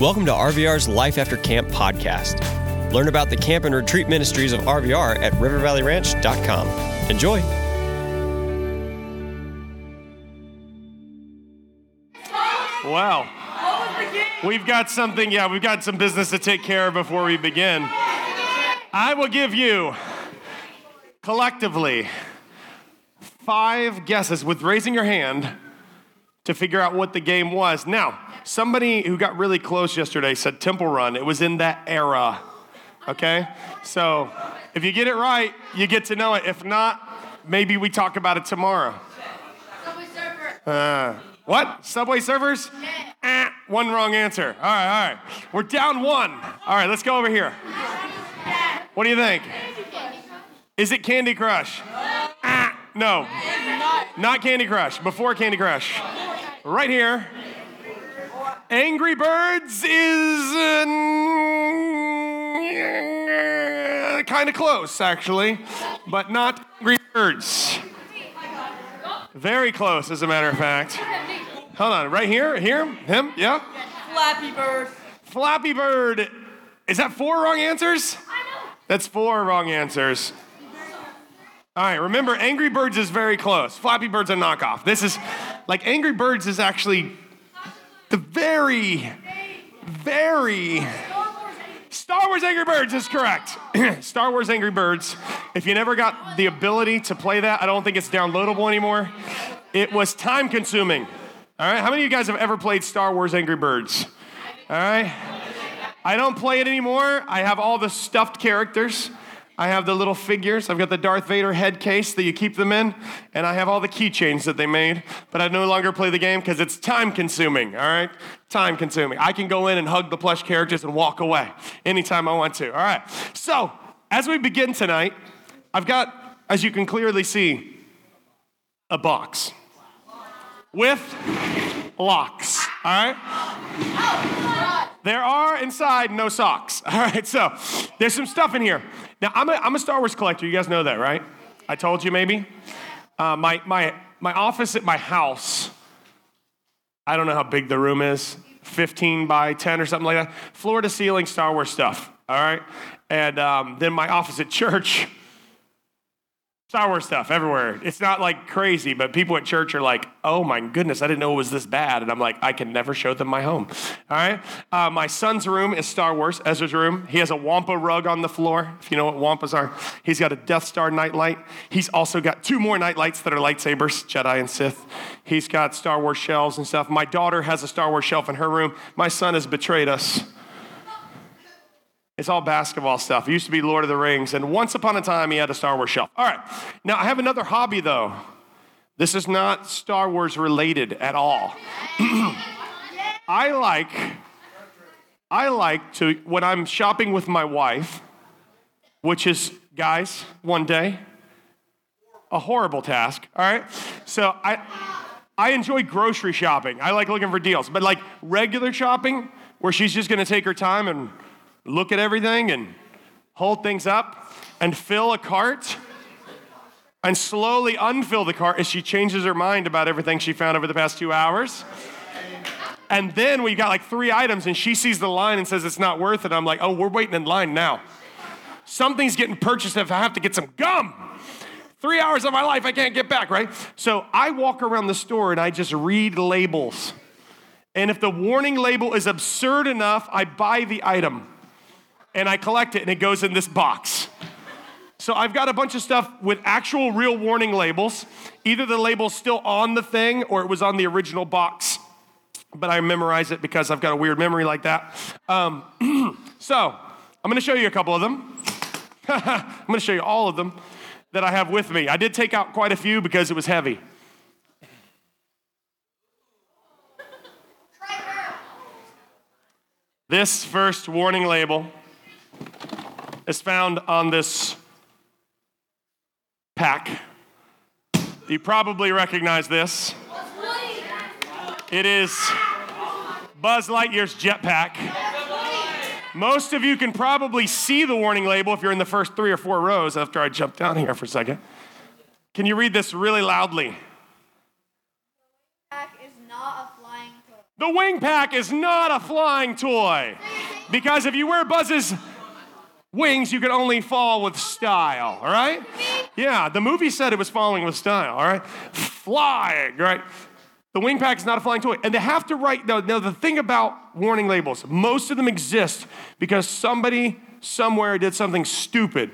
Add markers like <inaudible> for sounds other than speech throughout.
Welcome to RVR's Life After Camp podcast. Learn about the camp and retreat ministries of RVR at rivervalleyranch.com. Enjoy. Wow. We've got something, yeah, we've got some business to take care of before we begin. I will give you collectively five guesses with raising your hand to figure out what the game was. Now, somebody who got really close yesterday said Temple Run. It was in that era. Okay? So if you get it right, you get to know it. If not, maybe we talk about it tomorrow. Subway Uh, what? Subway Surfers? Eh, one wrong answer. All right, all right. We're down one. All right, let's go over here. What do you think? Is it Candy Crush? Ah, no. Not Candy Crush. Before Candy Crush. Right here. Angry Birds is uh, kind of close, actually, but not Angry Birds. Very close, as a matter of fact. Hold on, right here, here, him, yeah. Flappy Bird. Flappy Bird. Is that four wrong answers? That's four wrong answers. All right, remember, Angry Birds is very close. Flappy Bird's a knockoff. This is, like, Angry Birds is actually the very, very. Star Wars Angry Birds is correct. <clears throat> Star Wars Angry Birds. If you never got the ability to play that, I don't think it's downloadable anymore. It was time consuming. All right, how many of you guys have ever played Star Wars Angry Birds? All right. I don't play it anymore. I have all the stuffed characters. I have the little figures. I've got the Darth Vader head case that you keep them in, and I have all the keychains that they made. But I no longer play the game because it's time consuming, all right? Time consuming. I can go in and hug the plush characters and walk away anytime I want to, all right? So, as we begin tonight, I've got, as you can clearly see, a box with locks, all right? There are inside no socks. <laughs> All right, so there's some stuff in here. Now, I'm a, I'm a Star Wars collector. You guys know that, right? I told you maybe. Uh, my, my, my office at my house, I don't know how big the room is 15 by 10 or something like that. Floor to ceiling Star Wars stuff, all right? And um, then my office at church, Star Wars stuff everywhere. It's not like crazy, but people at church are like, oh my goodness, I didn't know it was this bad. And I'm like, I can never show them my home. All right? Uh, my son's room is Star Wars, Ezra's room. He has a Wampa rug on the floor, if you know what Wampas are. He's got a Death Star nightlight. He's also got two more nightlights that are lightsabers, Jedi and Sith. He's got Star Wars shelves and stuff. My daughter has a Star Wars shelf in her room. My son has betrayed us. It's all basketball stuff. It used to be Lord of the Rings, and once upon a time, he had a Star Wars shelf. All right. Now, I have another hobby, though. This is not Star Wars related at all. <clears throat> I like, I like to, when I'm shopping with my wife, which is, guys, one day, a horrible task, all right? So I, I enjoy grocery shopping. I like looking for deals, but like regular shopping, where she's just gonna take her time and look at everything and hold things up and fill a cart and slowly unfill the cart as she changes her mind about everything she found over the past two hours. And then we got like three items and she sees the line and says it's not worth it. I'm like, oh, we're waiting in line now. Something's getting purchased if I have to get some gum. Three hours of my life I can't get back, right? So I walk around the store and I just read labels. And if the warning label is absurd enough, I buy the item and I collect it and it goes in this box. So I've got a bunch of stuff with actual real warning labels. Either the label's still on the thing or it was on the original box, but I memorize it because I've got a weird memory like that. Um, <clears throat> so I'm gonna show you a couple of them. <laughs> I'm gonna show you all of them that I have with me. I did take out quite a few because it was heavy. This first warning label is found on this pack. You probably recognize this. It is Buzz Lightyear's jetpack. Most of you can probably see the warning label if you're in the first three or four rows after I jump down here for a second. Can you read this really loudly? The wing pack is not a flying toy. Because if you wear Buzz's wings, you can only fall with style, all right? Yeah, the movie said it was falling with style, all right? Flying, right? The wing pack is not a flying toy. And they have to write, now, now the thing about warning labels, most of them exist because somebody somewhere did something stupid,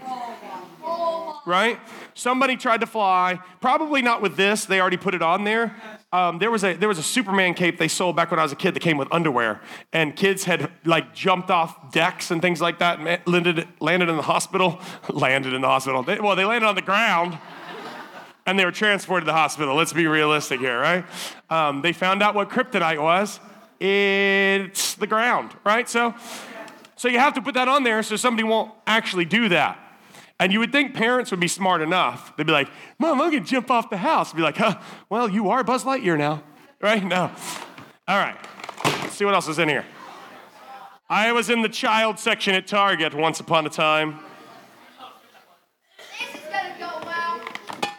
right? Somebody tried to fly, probably not with this, they already put it on there. Um, there, was a, there was a Superman cape they sold back when I was a kid that came with underwear, and kids had like jumped off decks and things like that and landed, landed in the hospital. <laughs> landed in the hospital. They, well, they landed on the ground and they were transported to the hospital. Let's be realistic here, right? Um, they found out what kryptonite was. It's the ground, right? So, so you have to put that on there so somebody won't actually do that. And you would think parents would be smart enough. They'd be like, Mom, I'm gonna jump off the house. Be like, huh, well, you are Buzz Lightyear now, right? No. All right, let's see what else is in here. I was in the child section at Target once upon a time.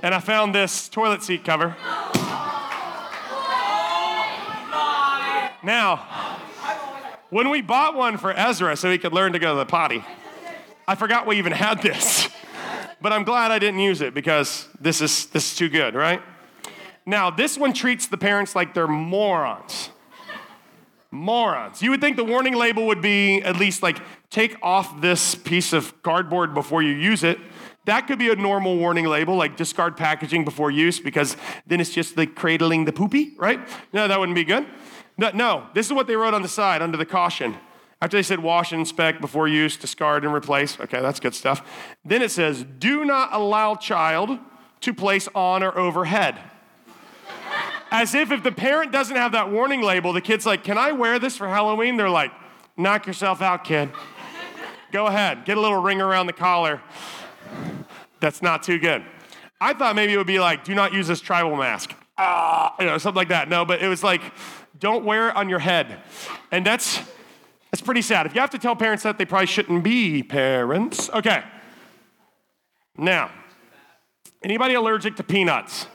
And I found this toilet seat cover. Now, when we bought one for Ezra so he could learn to go to the potty, I forgot we even had this. But I'm glad I didn't use it because this is this is too good, right? Now, this one treats the parents like they're morons. Morons. You would think the warning label would be at least like take off this piece of cardboard before you use it. That could be a normal warning label, like discard packaging before use, because then it's just like cradling the poopy, right? No, that wouldn't be good. No, no, this is what they wrote on the side under the caution. After they said wash and inspect before use, discard and replace. Okay, that's good stuff. Then it says, do not allow child to place on or overhead. As if if the parent doesn't have that warning label, the kid's like, can I wear this for Halloween? They're like, knock yourself out, kid. Go ahead, get a little ring around the collar. That's not too good. I thought maybe it would be like, do not use this tribal mask. Ah, you know, something like that. No, but it was like, don't wear it on your head. And that's that's pretty sad. If you have to tell parents that, they probably shouldn't be parents. Okay. Now, anybody allergic to peanuts?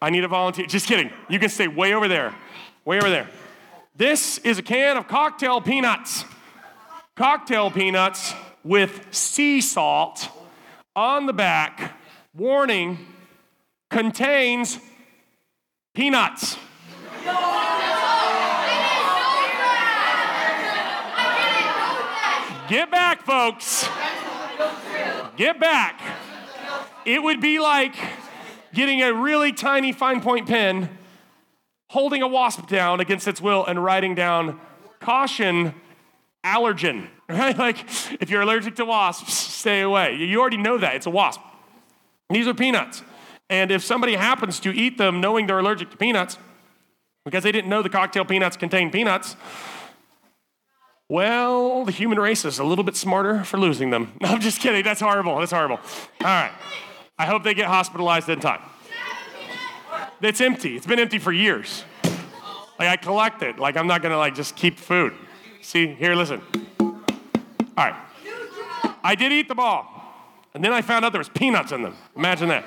I need a volunteer. Just kidding. You can stay way over there. Way over there. This is a can of cocktail peanuts. Cocktail peanuts with sea salt on the back. Warning contains peanuts. Get back, folks. Get back. It would be like getting a really tiny fine point pen, holding a wasp down against its will, and writing down caution allergen. <laughs> Right? Like, if you're allergic to wasps, stay away. You already know that. It's a wasp. These are peanuts. And if somebody happens to eat them knowing they're allergic to peanuts, because they didn't know the cocktail peanuts contain peanuts, well, the human race is a little bit smarter for losing them. No, <laughs> I'm just kidding. That's horrible. That's horrible. All right. I hope they get hospitalized in time. It's empty. It's been empty for years. Like I collect it. Like I'm not gonna like just keep food. See, here, listen. All right. I did eat the ball, And then I found out there was peanuts in them. Imagine that.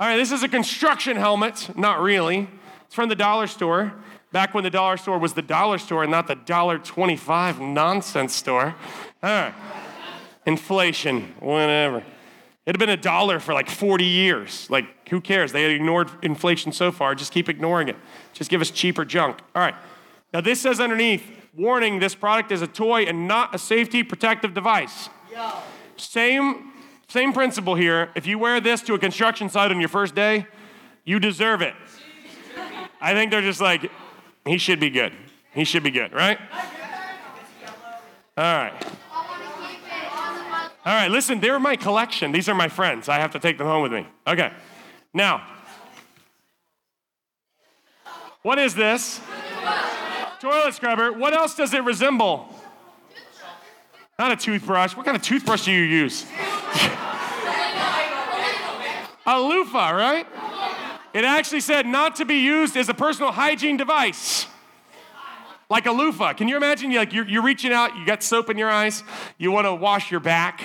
All right, this is a construction helmet. Not really. It's from the dollar store. Back when the dollar store was the dollar store and not the dollar twenty-five nonsense store. Right. Inflation, whatever. It had been a dollar for like 40 years. Like, who cares? They had ignored inflation so far. Just keep ignoring it. Just give us cheaper junk. All right. Now, this says underneath warning this product is a toy and not a safety protective device. Yo. Same, same principle here. If you wear this to a construction site on your first day, you deserve it. I think they're just like, he should be good. He should be good, right? All right. All right, listen, they're my collection. These are my friends. I have to take them home with me. Okay. Now, what is this? Toilet scrubber. What else does it resemble? Not a toothbrush. What kind of toothbrush do you use? <laughs> a loofah, right? It actually said not to be used as a personal hygiene device. Like a loofah. Can you imagine? Like you're, you're reaching out, you got soap in your eyes, you want to wash your back,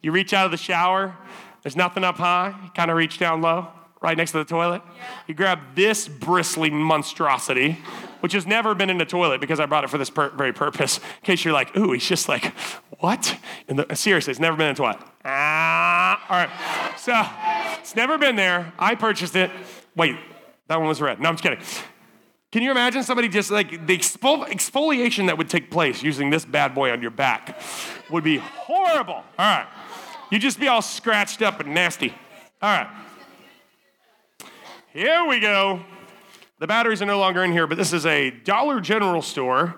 you reach out of the shower, there's nothing up high, you kind of reach down low, right next to the toilet. You grab this bristling monstrosity, which has never been in the toilet because I brought it for this per- very purpose. In case you're like, ooh, he's just like, what? In the, seriously, it's never been in the toilet. Ah, all right. So it's never been there. I purchased it. Wait, that one was red. No, I'm just kidding. Can you imagine somebody just like the exfoli- exfoliation that would take place using this bad boy on your back would be horrible. All right. You'd just be all scratched up and nasty. All right. Here we go. The batteries are no longer in here, but this is a Dollar General store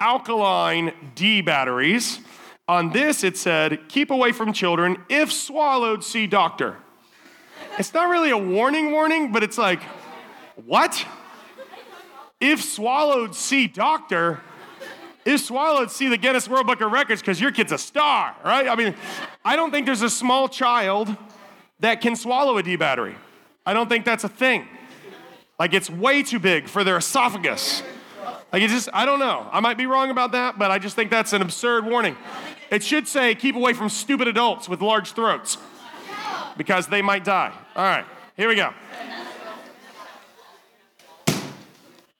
alkaline D batteries. On this, it said, keep away from children. If swallowed, see doctor. It's not really a warning, warning, but it's like, what? If swallowed, see doctor. If swallowed, see the Guinness World Book of Records because your kid's a star, right? I mean, I don't think there's a small child that can swallow a D battery. I don't think that's a thing. Like it's way too big for their esophagus. Like it just, I don't know. I might be wrong about that, but I just think that's an absurd warning. It should say keep away from stupid adults with large throats because they might die. All right, here we go.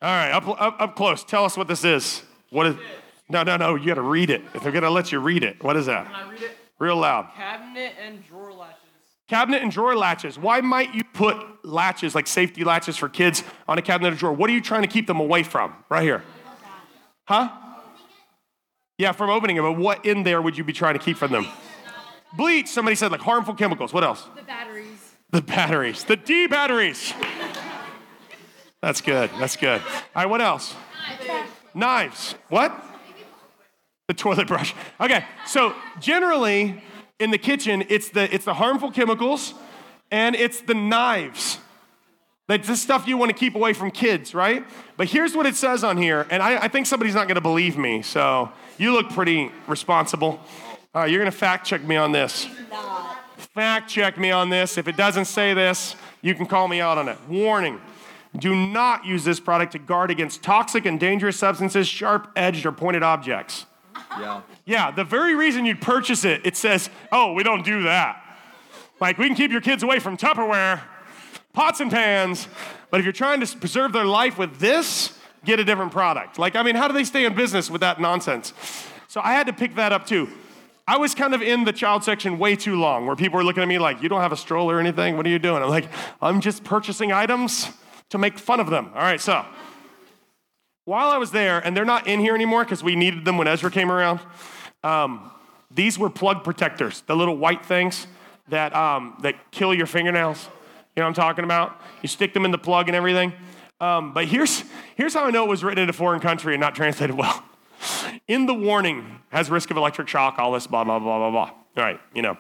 All right, up, up, up close. Tell us what this is. What is? No, no, no. You got to read it. If they're gonna let you read it, what is that? Can I read it? Real loud. Cabinet and drawer latches. Cabinet and drawer latches. Why might you put latches, like safety latches for kids, on a cabinet or drawer? What are you trying to keep them away from? Right here. Huh? Yeah, from opening it, but what in there would you be trying to keep from them? Bleach, somebody said, like harmful chemicals. What else? The batteries. The batteries, the D batteries. That's good, that's good. All right, what else? Knives. Knives. What? The toilet brush. Okay, so generally in the kitchen, it's the, it's the harmful chemicals and it's the knives. That's the stuff you want to keep away from kids, right? But here's what it says on here, and I, I think somebody's not going to believe me, so you look pretty responsible. All right, you're going to fact check me on this. Fact check me on this. If it doesn't say this, you can call me out on it. Warning do not use this product to guard against toxic and dangerous substances, sharp edged or pointed objects. Yeah. Yeah, the very reason you'd purchase it, it says, oh, we don't do that. Like, we can keep your kids away from Tupperware, pots and pans, but if you're trying to preserve their life with this, get a different product. Like, I mean, how do they stay in business with that nonsense? So I had to pick that up too. I was kind of in the child section way too long, where people were looking at me like, you don't have a stroller or anything? What are you doing? I'm like, I'm just purchasing items to make fun of them. All right, so while I was there, and they're not in here anymore because we needed them when Ezra came around, um, these were plug protectors, the little white things that, um, that kill your fingernails. You know what I'm talking about? You stick them in the plug and everything. Um, but here's, here's how I know it was written in a foreign country and not translated well. In the warning, has risk of electric shock, all this, blah, blah, blah, blah, blah. All right, you know.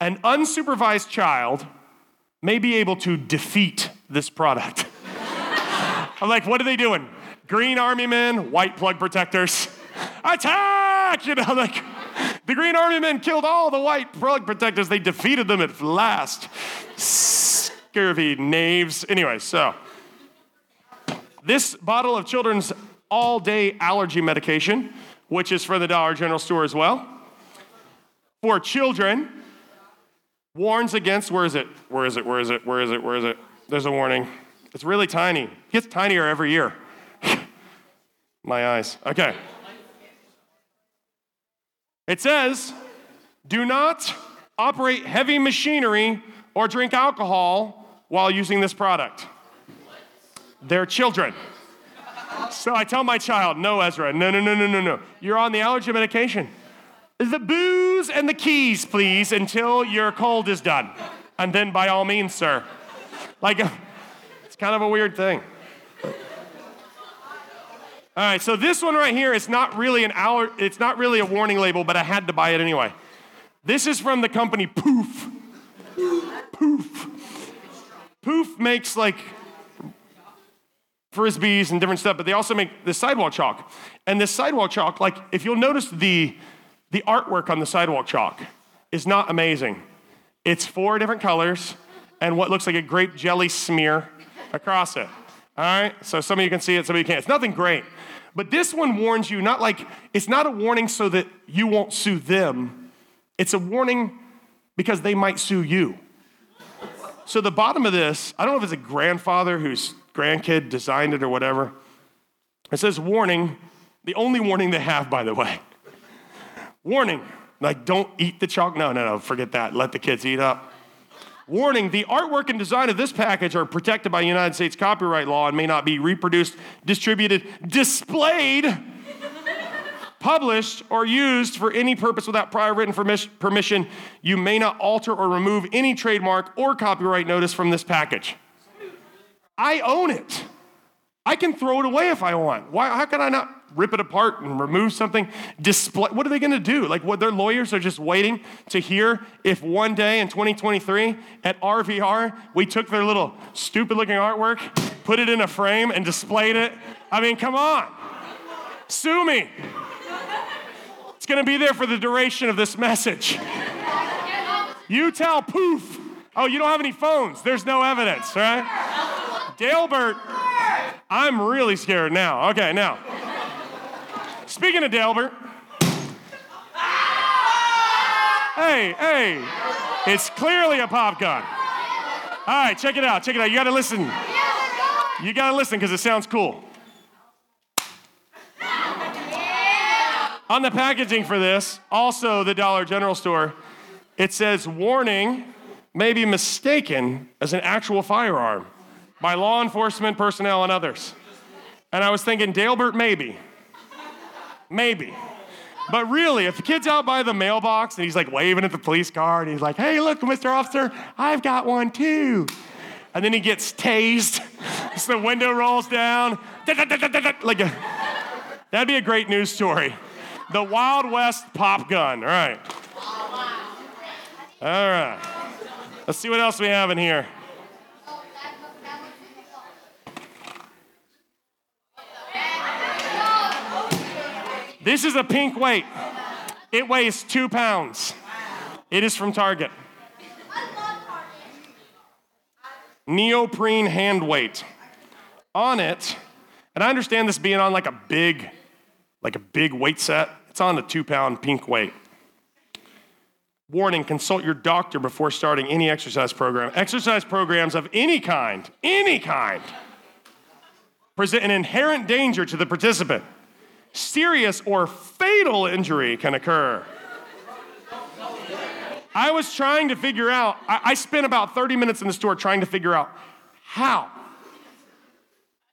An unsupervised child may be able to defeat this product. <laughs> I'm like, what are they doing? Green army men, white plug protectors. <laughs> Attack! You know, like the green army men killed all the white plug protectors. They defeated them at last. Scurvy knaves. Anyway, so this bottle of children's all day allergy medication, which is for the Dollar General store as well, for children, warns against where is it? Where is it? Where is it? Where is it? Where is it? There's a warning. It's really tiny. It gets tinier every year. <laughs> My eyes. Okay. It says, do not operate heavy machinery or drink alcohol while using this product. They're children. So I tell my child, no, Ezra, no, no, no, no, no, no. You're on the allergy medication. The booze and the keys, please, until your cold is done. And then by all means, sir. Like, <laughs> it's kind of a weird thing. All right, so this one right here is not really an aller- it's not really a warning label, but I had to buy it anyway. This is from the company Poof. Poof. Poof makes like frisbees and different stuff, but they also make the sidewalk chalk. And this sidewalk chalk, like if you'll notice the the artwork on the sidewalk chalk is not amazing. It's four different colors and what looks like a grape jelly smear across it. All right? So some of you can see it, some of you can't. It's nothing great. But this one warns you not like, it's not a warning so that you won't sue them, it's a warning because they might sue you. So the bottom of this, I don't know if it's a grandfather whose grandkid designed it or whatever. It says warning, the only warning they have, by the way. warning, like don't eat the chocolate. No, no, no, forget that. Let the kids eat up. Warning the artwork and design of this package are protected by United States copyright law and may not be reproduced, distributed, displayed, published, or used for any purpose without prior written permission. You may not alter or remove any trademark or copyright notice from this package. I own it. I can throw it away if I want. Why, how can I not rip it apart and remove something? Display, what are they going to do? Like, what their lawyers are just waiting to hear if one day in 2023 at RVR we took their little stupid looking artwork, put it in a frame, and displayed it? I mean, come on. Sue me. It's going to be there for the duration of this message. You tell poof. Oh, you don't have any phones. There's no evidence, right? Dalebert, I'm really scared now. Okay, now. Speaking of Dalebert, hey, hey, it's clearly a pop gun. All right, check it out. Check it out. You got to listen. You got to listen because it sounds cool. On the packaging for this, also the Dollar General store, it says warning may be mistaken as an actual firearm by law enforcement personnel and others. And I was thinking, Dalebert, maybe. Maybe. But really, if the kid's out by the mailbox and he's like waving at the police car and he's like, hey, look, Mr. Officer, I've got one too. And then he gets tased, <laughs> so the window rolls down, <laughs> like a, that'd be a great news story. The Wild West pop gun. All right. All right. Let's see what else we have in here. This is a pink weight. It weighs two pounds. It is from Target. Neoprene hand weight. On it, and I understand this being on like a big, like a big weight set. It's on a two pound pink weight. Warning consult your doctor before starting any exercise program. Exercise programs of any kind, any kind, present an inherent danger to the participant serious or fatal injury can occur. I was trying to figure out, I, I, spent about 30 minutes in the store trying to figure out how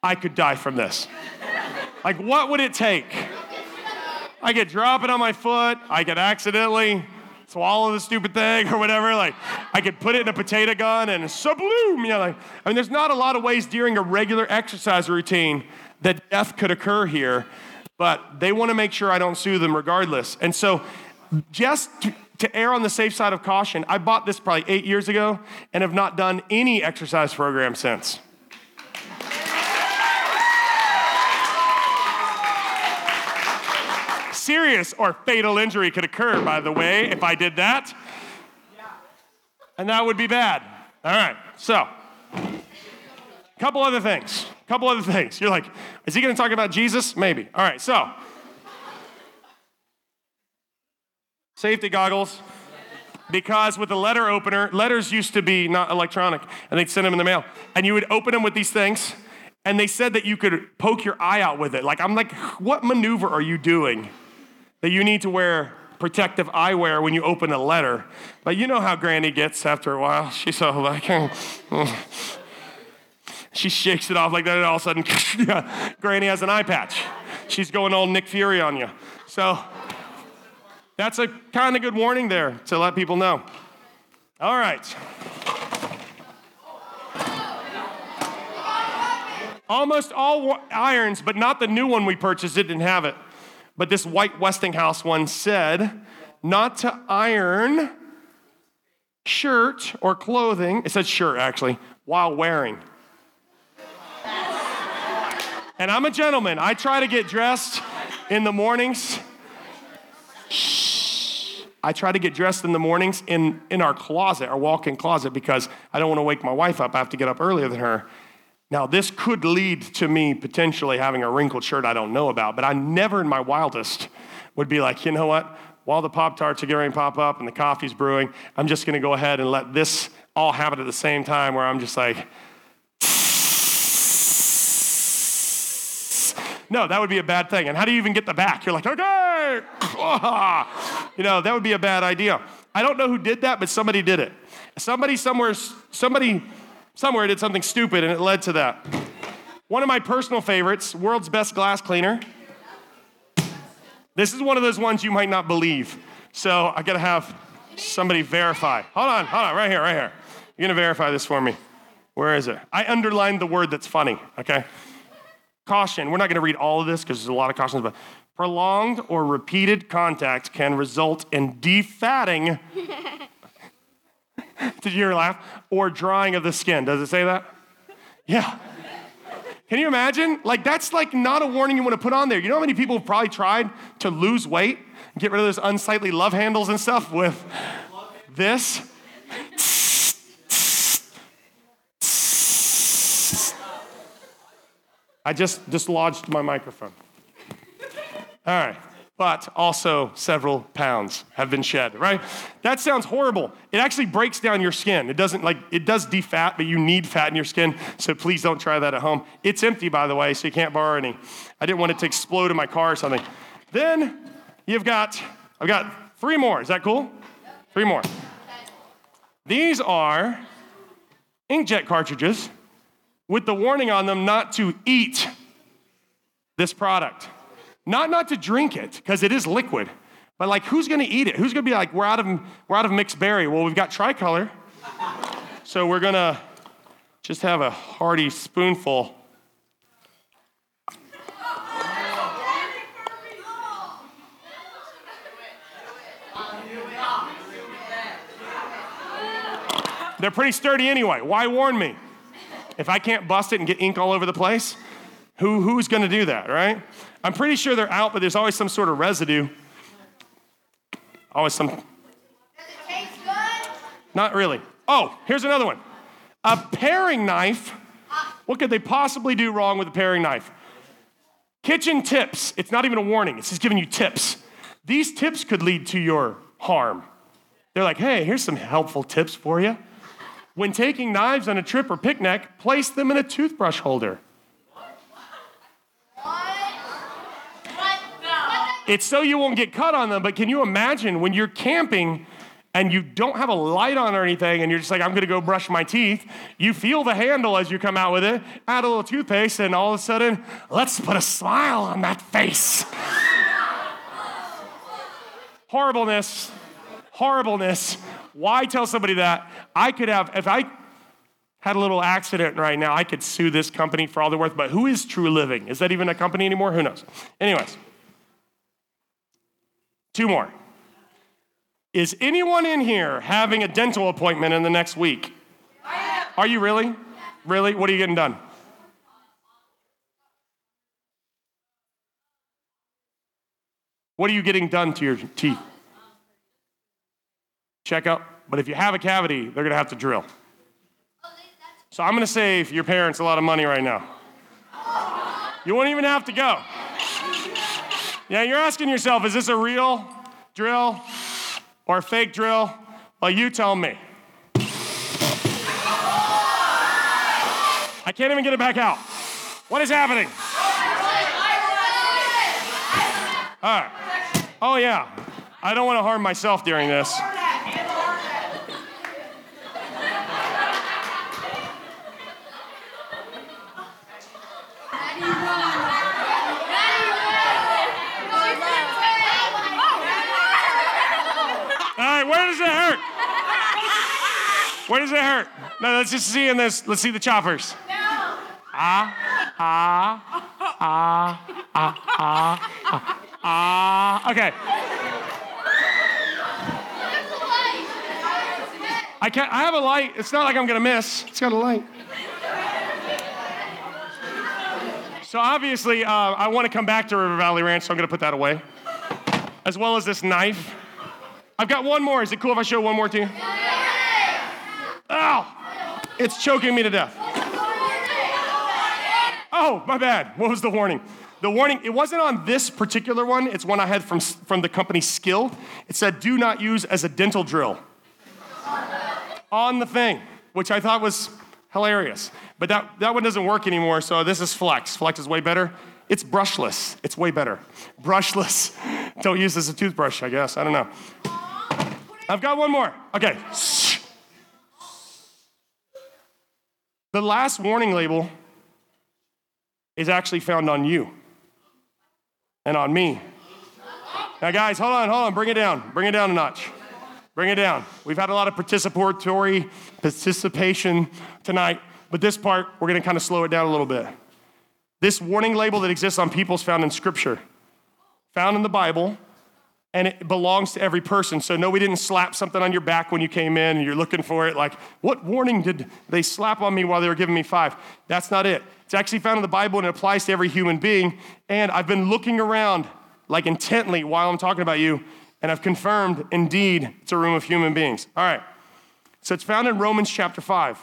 I could die from this. Like, what would it take? I could drop it on my foot, I could accidentally swallow the stupid thing <laughs> or whatever. Like, I could put it in a potato gun and sabloom. You know, like, I mean, there's not a lot of ways during a regular exercise routine that death could occur here but they want to make sure I don't sue them regardless. And so, just to, err on the safe side of caution, I bought this probably eight years ago and have not done any exercise program since. Serious or fatal injury could occur, by the way, if I did that. And that would be bad. All right, so, a couple other things. A couple other things. You're like, is he going to talk about Jesus? Maybe. All right, so safety goggles. Because with the letter opener, letters used to be not electronic, and they'd send them in the mail. And you would open them with these things, and they said that you could poke your eye out with it. Like, I'm like, what maneuver are you doing that you need to wear protective eyewear when you open a letter? But you know how Granny gets after a while. She's all like, <laughs> mm, She shakes it off like that, and all of a sudden, <laughs> Granny has an eye patch. She's going all Nick Fury on you. So that's a kind of good warning there to let people know. All right. Almost all irons, but not the new one we purchased, it didn't have it. But this white Westinghouse one said not to iron shirt or clothing, it said shirt actually, while wearing. And I'm a gentleman. I try to get dressed in the mornings. Shh. I try to get dressed in the mornings in, in our closet, our walk in closet, because I don't want to wake my wife up. I have to get up earlier than her. Now, this could lead to me potentially having a wrinkled shirt I don't know about, but I never in my wildest would be like, you know what? While the Pop Tarts are getting to pop up and the coffee's brewing, I'm just going to go ahead and let this all happen at the same time where I'm just like, no, that would be a bad thing. And how do you even get the back? You're like, okay, <laughs> you know, that would be a bad idea. I don't know who did that, but somebody did it. Somebody somewhere, somebody somewhere did something stupid and it led to that. One of my personal favorites, world's best glass cleaner. This is one of those ones you might not believe. So I gotta have somebody verify. Hold on, hold on, right here, right here. You're gonna verify this for me. Where is it? I underlined the word that's funny, okay? Caution, we're not gonna read all of this because there's a lot of cautions, but prolonged or repeated contact can result in defatting. <laughs> Did you hear laugh? Or drying of the skin. Does it say that? Yeah. Can you imagine? Like, that's like not a warning you want to put on there. You know how many people have probably tried to lose weight, get rid of those unsightly love handles and stuff with this? I just dislodged my microphone. All right. But also several pounds have been shed, right? That sounds horrible. It actually breaks down your skin. It doesn't like, it does defat, but you need fat in your skin, so please don't try that at home. It's empty, by the way, so you can't borrow any. I didn't want it to explode in my car or something. Then you've got, I've got three more. Is that cool? Three more. These are inkjet cartridges with the warning on them not to eat this product. Not not to drink it, because it is liquid. But like who's gonna eat it? Who's gonna be like, we're out of we're out of mixed berry? Well, we've got tricolor. So we're gonna just have a hearty spoonful. They're pretty sturdy anyway. Why warn me? If I can't bust it and get ink all over the place, who, who's going to do that, right? I'm pretty sure they're out, but there's always some sort of residue. Always some. Does it taste good? Not really. Oh, here's another one. A paring knife. What could they possibly do wrong with a paring knife? Kitchen tips. It's not even a warning, it's just giving you tips. These tips could lead to your harm. They're like, hey, here's some helpful tips for you. When taking knives on a trip or picnic, place them in a toothbrush holder. It's so you won't get cut on them, but can you imagine when you're camping and you don't have a light on or anything and you're just like, I'm gonna go brush my teeth, you feel the handle as you come out with it, add a little toothpaste, and all of a sudden, let's put a smile on that face. Horribleness, horribleness. Why tell somebody that? I could have, if I had a little accident right now, I could sue this company for all they're worth, but who is True Living? Is that even a company anymore? Who knows? Anyways. Two more. Is anyone in here having a dental appointment in the next week? Are you really? Really? What are you getting done? What are you getting done to your teeth? Check. But if you have a cavity, they're going to have to drill. So I'm going to save your parents a lot of money right now. You won't even have to go. Yeah, you're asking yourself, is this a real drill or a fake drill? Well, you tell me. I can't even get it back out. What is happening? All right. Oh, yeah. I don't want to harm myself during this. All right, where does it hurt? Where does it hurt? No, let's just see in this. Let's see the choppers. Ah, ah, ah, ah, ah, ah, ah. Okay. I can't. I have a light. It's not like I'm gonna miss. It's got a light. So obviously, uh, I want to come back to River Valley Ranch, so I'm gonna put that away, as well as this knife. I've got one more. Is it cool if I show one more to you? Ow! It's choking me to death. Oh, my bad. What was the warning? The warning, it wasn't on this particular one. It's one I had from, from the company Skil. It said, do not use as a dental drill. on the thing, which I thought was hilarious. But that, that one doesn't work anymore, so this is Flex. Flex is way better. It's brushless. It's way better. Brushless. <laughs> Don't use this as a toothbrush, I guess. I don't know. I've got one more. Okay. The last warning label is actually found on you and on me. Now, guys, hold on, hold on. Bring it down. Bring it down a notch. Bring it down. We've had a lot of participatory participation tonight, but this part, we're going to kind of slow it down a little bit. This warning label that exists on people is found in Scripture, found in the Bible, and it belongs to every person. So, no, we didn't slap something on your back when you came in and you're looking for it. Like, what warning did they slap on me while they were giving me five? That's not it. It's actually found in the Bible and it applies to every human being. And I've been looking around like intently while I'm talking about you, and I've confirmed indeed it's a room of human beings. All right. So, it's found in Romans chapter 5.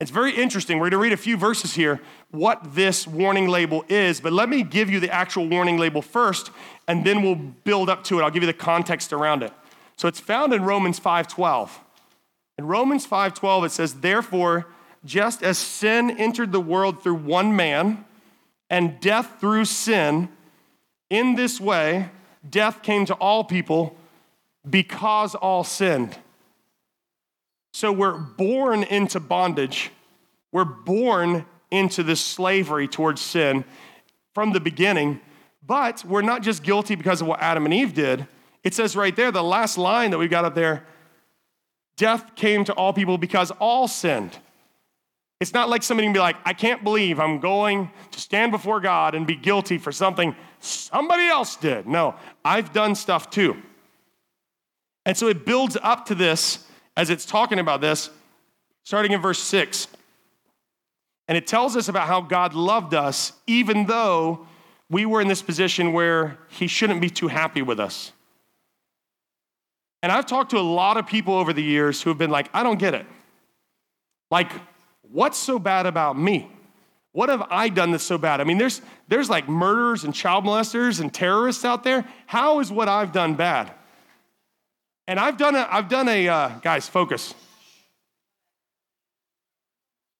It's very interesting. We're going to read a few verses here what this warning label is, but let me give you the actual warning label first, and then we'll build up to it. I'll give you the context around it. So it's found in Romans 5:12. In Romans 5:12 it says, "Therefore, just as sin entered the world through one man, and death through sin, in this way death came to all people because all sinned." So we're born into bondage. We're born into this slavery towards sin from the beginning. But we're not just guilty because of what Adam and Eve did. It says right there, the last line that we've got up there death came to all people because all sinned. It's not like somebody can be like, I can't believe I'm going to stand before God and be guilty for something somebody else did. No, I've done stuff too. And so it builds up to this as it's talking about this, starting in verse 6. And it tells us about how God loved us, even though we were in this position where He shouldn't be too happy with us. And I've talked to a lot of people over the years who have been like, I don't get it. Like, what's so bad about me? What have I done that's so bad? I mean, there's, there's like murderers and child molesters and terrorists out there. How is what I've done bad? And I've done a, I've done a, uh, guys, focus.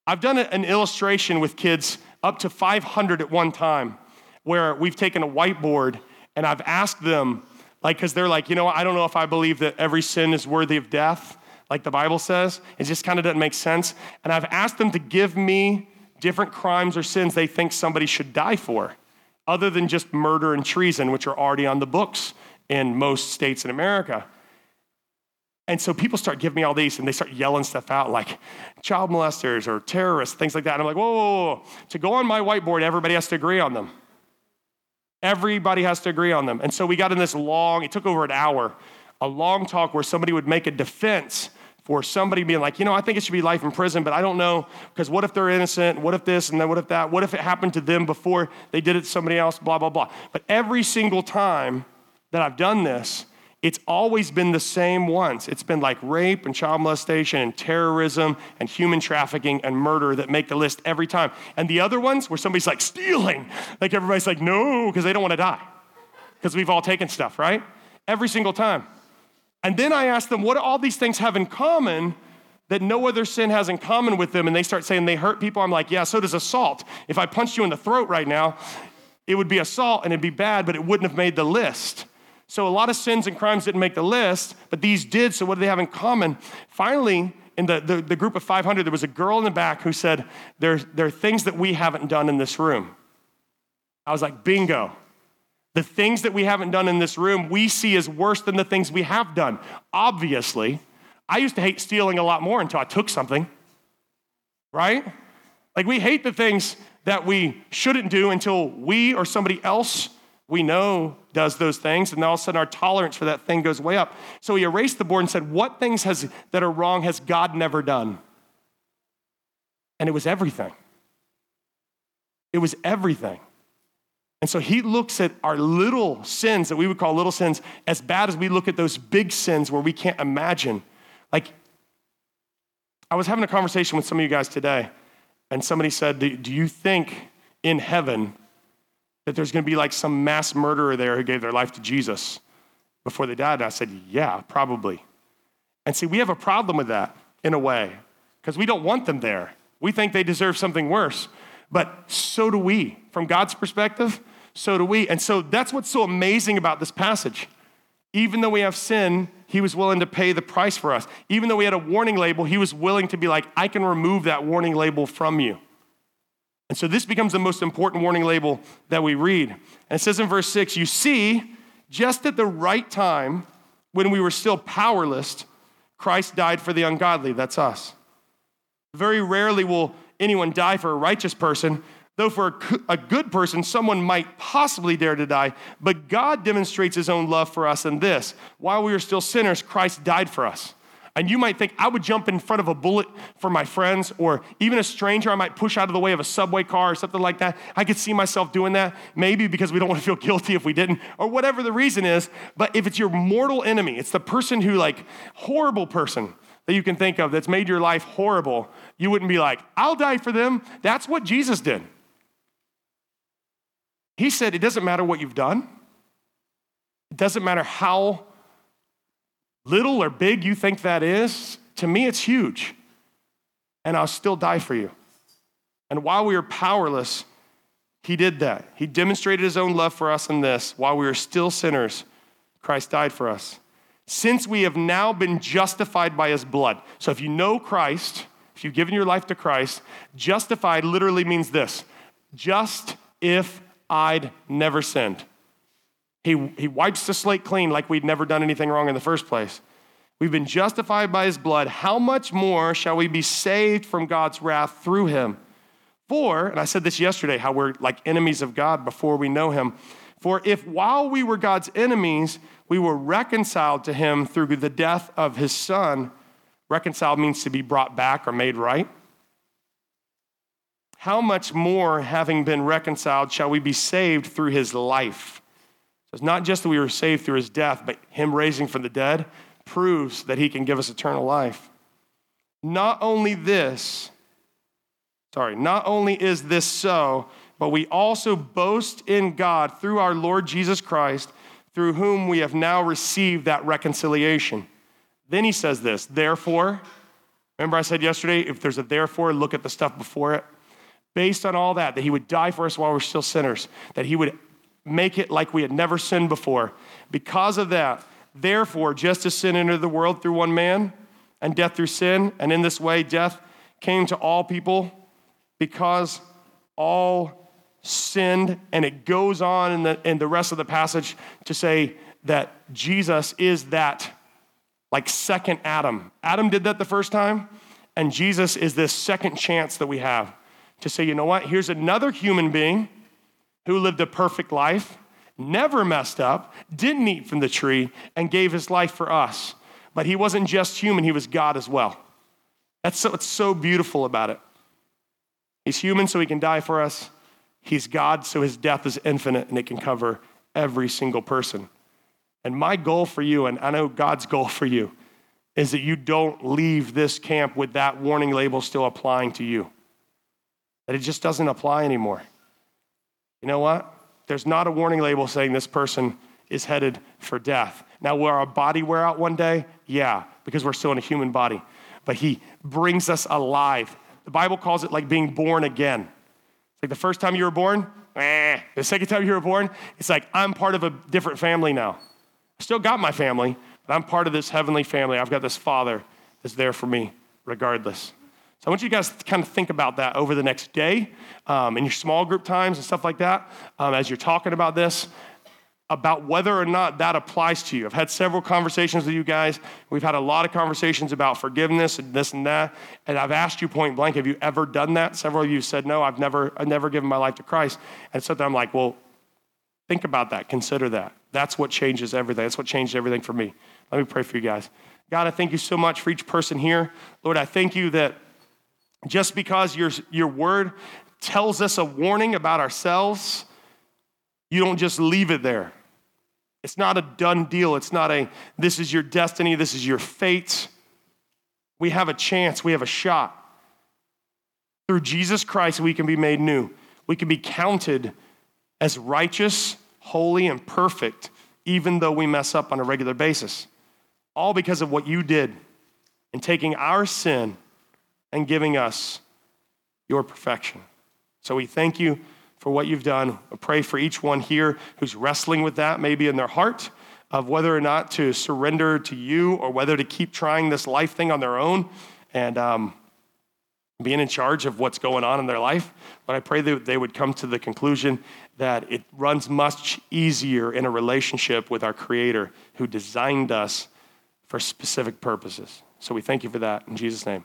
I've done an illustration with kids up to 500 at one time where we've taken a whiteboard and I've asked them, like, because they're like, you know, I don't know if I believe that every sin is worthy of death, like the Bible says. It just kind of doesn't make sense. And I've asked them to give me different crimes or sins they think somebody should die for, other than just murder and treason, which are already on the books in most states in America. And so people start giving me all these and they start yelling stuff out like child molesters or terrorists, things like that. And I'm like, whoa, whoa, whoa, To go on my whiteboard, everybody has to agree on them. Everybody has to agree on them. And so we got in this long, it took over an hour, a long talk where somebody would make a defense for somebody being like, you know, I think it should be life in prison, but I don't know, because what if they're innocent? What if this and then what if that? What if it happened to them before they did it to somebody else? Blah, blah, blah. But every single time that I've done this, it's always been the same ones. It's been like rape and child molestation and terrorism and human trafficking and murder that make the list every time. And the other ones where somebody's like stealing, like everybody's like, no, because they don't want to die. Because we've all taken stuff, right? Every single time. And then I ask them, what do all these things have in common that no other sin has in common with them? And they start saying they hurt people. I'm like, yeah, so does assault. If I punched you in the throat right now, it would be assault and it'd be bad, but it wouldn't have made the list. So a lot of sins and crimes didn't make the list, but these did. So what do they have in common? Finally, in the, the, the, group of 500, there was a girl in the back who said, there, there are things that we haven't done in this room. I was like, bingo. The things that we haven't done in this room, we see as worse than the things we have done. Obviously, I used to hate stealing a lot more until I took something, right? Like we hate the things that we shouldn't do until we or somebody else we know does those things, and all of a sudden our tolerance for that thing goes way up. So he erased the board and said, What things has, that are wrong has God never done? And it was everything. It was everything. And so he looks at our little sins that we would call little sins as bad as we look at those big sins where we can't imagine. Like, I was having a conversation with some of you guys today, and somebody said, Do you think in heaven that there's going to be like some mass murderer there who gave their life to Jesus before they died? And I said, Yeah, probably. And see, we have a problem with that in a way because we don't want them there. We think they deserve something worse. But so do we. From God's perspective, so do we. And so that's what's so amazing about this passage. Even though we have sin, he was willing to pay the price for us. Even though we had a warning label, he was willing to be like, I can remove that warning label from you. And so this becomes the most important warning label that we read. And it says in verse 6 You see, just at the right time, when we were still powerless, Christ died for the ungodly. That's us. Very rarely will anyone die for a righteous person, though for a good person, someone might possibly dare to die. But God demonstrates his own love for us in this while we were still sinners, Christ died for us. And you might think, I would jump in front of a bullet for my friends, or even a stranger, I might push out of the way of a subway car or something like that. I could see myself doing that, maybe because we don't want to feel guilty if we didn't, or whatever the reason is. But if it's your mortal enemy, it's the person who, like, horrible person that you can think of that's made your life horrible, you wouldn't be like, I'll die for them. That's what Jesus did. He said, It doesn't matter what you've done, it doesn't matter how little or big you think that is, to me it's huge. And I'll still die for you. And while we were powerless, he did that. He demonstrated his own love for us in this. While we were still sinners, Christ died for us. Since we have now been justified by his blood. So if you know Christ, if you've given your life to Christ, justified literally means this just if I'd never sinned. He, he wipes the slate clean like we'd never done anything wrong in the first place. We've been justified by his blood. How much more shall we be saved from God's wrath through him? For, and I said this yesterday, how we're like enemies of God before we know him. For if while we were God's enemies, we were reconciled to him through the death of his son, reconciled means to be brought back or made right. How much more, having been reconciled, shall we be saved through his life? So it's not just that we were saved through his death, but him raising from the dead proves that he can give us eternal life. Not only this, sorry, not only is this so, but we also boast in God through our Lord Jesus Christ, through whom we have now received that reconciliation. Then he says this, therefore, remember I said yesterday, if there's a therefore, look at the stuff before it. Based on all that, that he would die for us while we're still sinners, that he would make it like we had never sinned before. Because of that, therefore, just as sin entered the world through one man, and death through sin, and in this way, death came to all people because all sinned. And it goes on in the, in the rest of the passage to say that Jesus is that like second Adam. Adam did that the first time, and Jesus is this second chance that we have to say, you know what, here's another human being who lived a perfect life, never messed up, didn't eat from the tree, and gave his life for us. But he wasn't just human, he was God as well. That's what's so beautiful about it. He's human, so he can die for us. He's God, so his death is infinite and it can cover every single person. And my goal for you, and I know God's goal for you, is that you don't leave this camp with that warning label still applying to you, that it just doesn't apply anymore. You know what? There's not a warning label saying this person is headed for death. Now, will our body wear out one day? Yeah, because we're still in a human body. But He brings us alive. The Bible calls it like being born again. It's like the first time you were born, eh. the second time you were born, it's like I'm part of a different family now. I still got my family, but I'm part of this heavenly family. I've got this Father that's there for me regardless. So I want you guys to kind of think about that over the next day um, in your small group times and stuff like that um, as you're talking about this, about whether or not that applies to you. I've had several conversations with you guys. We've had a lot of conversations about forgiveness and this and that. And I've asked you point blank, have you ever done that? Several of you said, no, I've never, I've never given my life to Christ. And so I'm like, well, think about that. Consider that. That's what changes everything. That's what changed everything for me. Let me pray for you guys. God, I thank you so much for each person here. Lord, I thank you that just because your, your word tells us a warning about ourselves, you don't just leave it there. It's not a done deal. It's not a, this is your destiny, this is your fate. We have a chance, we have a shot. Through Jesus Christ, we can be made new. We can be counted as righteous, holy, and perfect, even though we mess up on a regular basis. All because of what you did in taking our sin and giving us your perfection. So we thank you for what you've done. I pray for each one here who's wrestling with that, maybe in their heart, of whether or not to surrender to you or whether to keep trying this life thing on their own and um, being in charge of what's going on in their life. But I pray that they would come to the conclusion that it runs much easier in a relationship with our Creator who designed us for specific purposes. So we thank you for that in Jesus' name.